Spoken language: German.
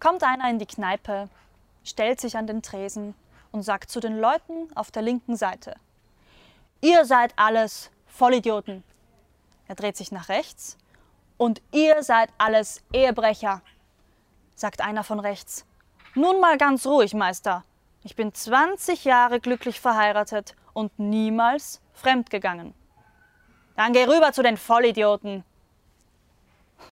kommt einer in die Kneipe, stellt sich an den Tresen und sagt zu den Leuten auf der linken Seite, ihr seid alles Vollidioten. Er dreht sich nach rechts und ihr seid alles Ehebrecher, sagt einer von rechts. Nun mal ganz ruhig, Meister. Ich bin 20 Jahre glücklich verheiratet und niemals fremdgegangen. Dann geh rüber zu den Vollidioten,